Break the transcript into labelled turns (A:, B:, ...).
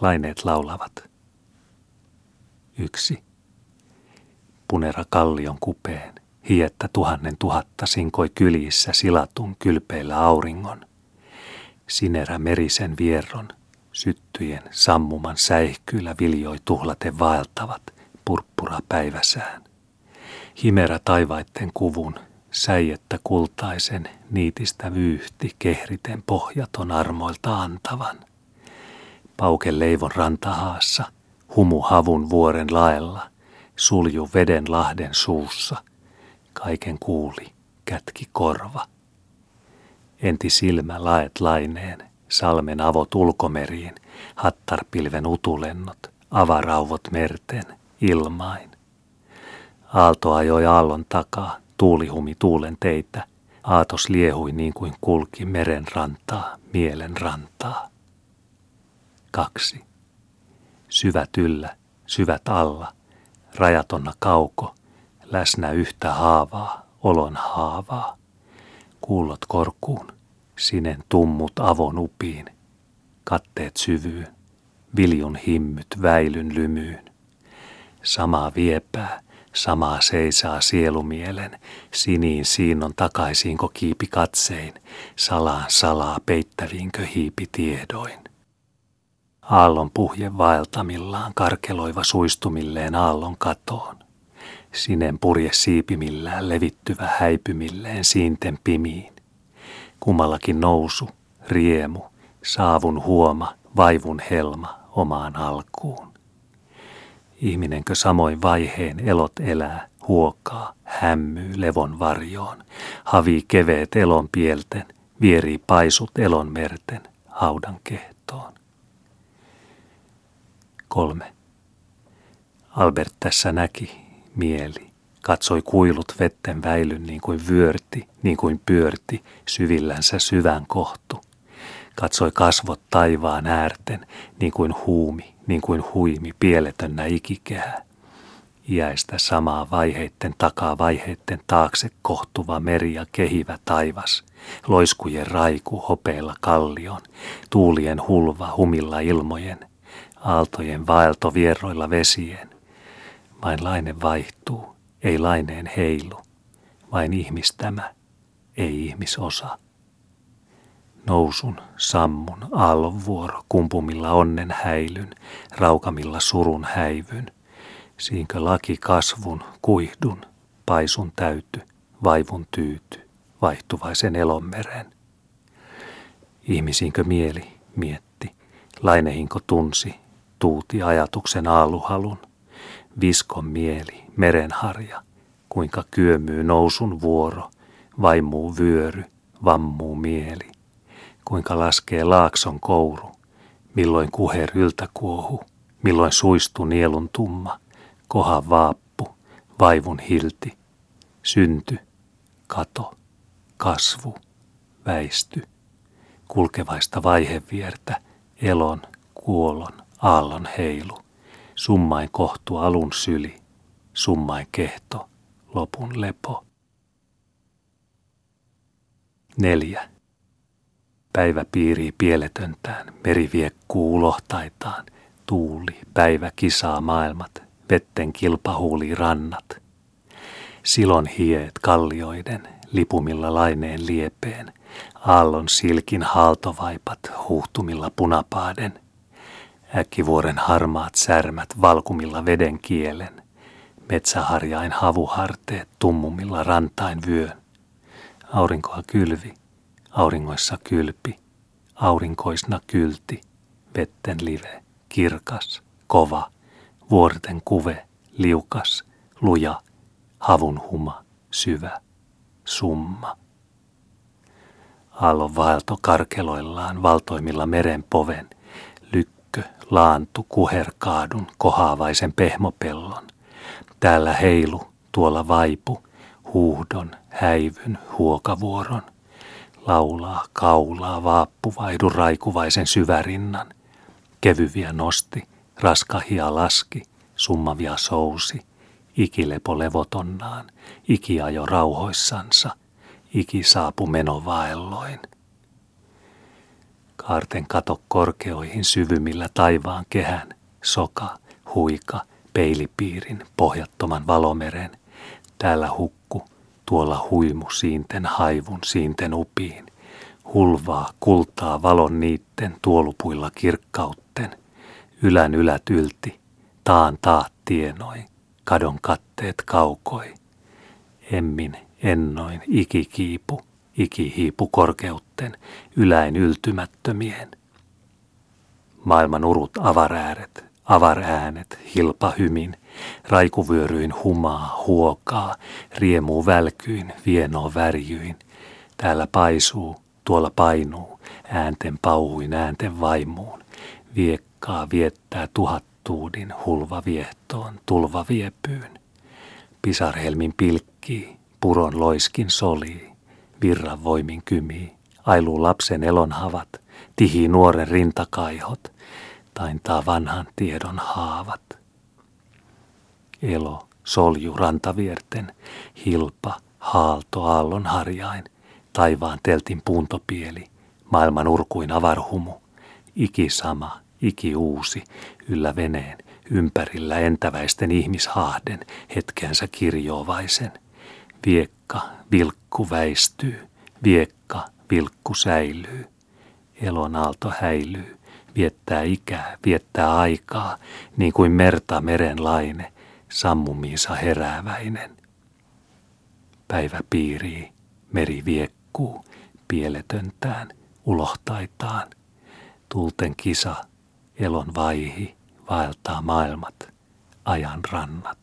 A: Laineet laulavat. Yksi. Punera kallion kupeen, hiettä tuhannen tuhatta sinkoi kylissä silatun kylpeillä auringon. Sinerä merisen vierron, syttyjen sammuman säihkyillä viljoi tuhlaten vaeltavat, purppura päiväsään. Himerä taivaitten kuvun, säijettä kultaisen, niitistä vyyhti kehriten pohjaton armoilta antavan. Pauke leivon rantahaassa, humu havun vuoren laella, sulju veden lahden suussa, kaiken kuuli, kätki korva. Enti silmä laet laineen, salmen avot ulkomeriin, hattarpilven utulennot, avarauvot merten, ilmain. Aalto ajoi aallon takaa, tuulihumi tuulen teitä. Aatos liehui niin kuin kulki meren rantaa, mielen rantaa. Kaksi. Syvät yllä, syvät alla, rajatonna kauko, läsnä yhtä haavaa, olon haavaa. Kuullot korkuun, sinen tummut avon upiin, katteet syvyyn, viljun himmyt väilyn lymyyn. Samaa viepää, samaa seisaa sielumielen, siniin siinon takaisinko kiipi katsein, salaan salaa peittäviinkö hiipi tiedoin. Aallon puhje vaeltamillaan karkeloiva suistumilleen aallon katoon. Sinen purje siipimillään levittyvä häipymilleen siinten pimiin. Kummallakin nousu, riemu, saavun huoma, vaivun helma omaan alkuun. Ihminenkö samoin vaiheen elot elää, huokaa, hämmyy levon varjoon, havii keveet elon pielten, vierii paisut elon merten, haudan kehtoon. Kolme. Albert tässä näki, mieli, katsoi kuilut vetten väilyn niin kuin vyörti, niin kuin pyörti, syvillänsä syvän kohtu. Katsoi kasvot taivaan äärten, niin kuin huumi, niin kuin huimi, pieletönnä ikikehä. Iäistä samaa vaiheitten takaa vaiheitten taakse kohtuva meri ja kehivä taivas. Loiskujen raiku hopeilla kallion, tuulien hulva humilla ilmojen, aaltojen vaelto vierroilla vesien. Vain laine vaihtuu, ei laineen heilu. Vain ihmistämä, ei ihmisosa nousun, sammun, aallonvuoro, kumpumilla onnen häilyn, raukamilla surun häivyn, siinkö laki kasvun, kuihdun, paisun täyty, vaivun tyyty, vaihtuvaisen elonmeren. Ihmisiinkö mieli mietti, lainehinko tunsi, tuuti ajatuksen aaluhalun, viskon mieli, merenharja, kuinka kyömyy nousun vuoro, vaimuu vyöry, vammuu mieli. Kuinka laskee laakson kouru, milloin kuher kuohu, milloin suistu nielun tumma, koha vaappu, vaivun hilti, synty, kato, kasvu, väisty, kulkevaista vaiheviertä, elon, kuolon, aallon heilu, summain kohtu alun syli, summain kehto, lopun lepo. Neljä. Päivä piirii pieletöntään, meri viekkuu ulohtaitaan, tuuli, päivä kisaa maailmat, vetten kilpahuuli rannat. Silon hieet kallioiden, lipumilla laineen liepeen, aallon silkin haaltovaipat huhtumilla punapaaden, äkkivuoren harmaat särmät valkumilla veden kielen, metsäharjain havuharteet tummumilla rantain vyön, aurinkoa kylvi, Auringoissa kylpi, aurinkoisna kylti, vetten live, kirkas, kova, vuorten kuve, liukas, luja, havun huma, syvä, summa. Aallon vaelto karkeloillaan valtoimilla meren poven, lykkö, laantu, kuherkaadun, kohaavaisen pehmopellon. Täällä heilu, tuolla vaipu, huuhdon, häivyn, huokavuoron – laulaa, kaulaa, vaappuvaidun raikuvaisen syvärinnan. Kevyviä nosti, raskahia laski, summavia sousi, ikilepo levotonnaan, ikiajo rauhoissansa, iki saapu menovaelloin. Haarten kato korkeoihin syvymillä taivaan kehän, soka, huika, peilipiirin, pohjattoman valomeren. Täällä hukku, tuolla huimu siinten haivun siinten upiin. Hulvaa, kultaa valon niitten tuolupuilla kirkkautten. Ylän ylät ylti, taan taat tienoi, kadon katteet kaukoi. Emmin ennoin ikikiipu, ikihiipu korkeutten, yläin yltymättömien. Maailman urut avarääret, avaräänet, hilpa hymin, raikuvyöryin humaa, huokaa, riemuu välkyin, vienoo värjyin. Täällä paisuu, tuolla painuu, äänten pauhuin, äänten vaimuun. Viekkaa viettää tuhattuudin, hulva viehtoon, tulva viepyyn. Pisarhelmin pilkkii, puron loiskin solii, virran voimin kymii, ailuu lapsen elonhavat, tihii nuoren rintakaihot, taintaa vanhan tiedon haavat. Elo, solju rantavierten, hilpa, haalto aallon harjain, taivaan teltin puuntopieli, maailman urkuin avarhumu, iki sama, iki uusi, yllä veneen, ympärillä entäväisten ihmishahden, hetkensä kirjoovaisen. Viekka, vilkku väistyy, viekka, vilkku säilyy. Elon aalto häilyy, viettää ikää, viettää aikaa, niin kuin merta meren laine, sammumiinsa herääväinen. Päivä piirii, meri viekkuu, pieletöntään, ulohtaitaan. Tulten kisa, elon vaihi, vaeltaa maailmat, ajan rannat.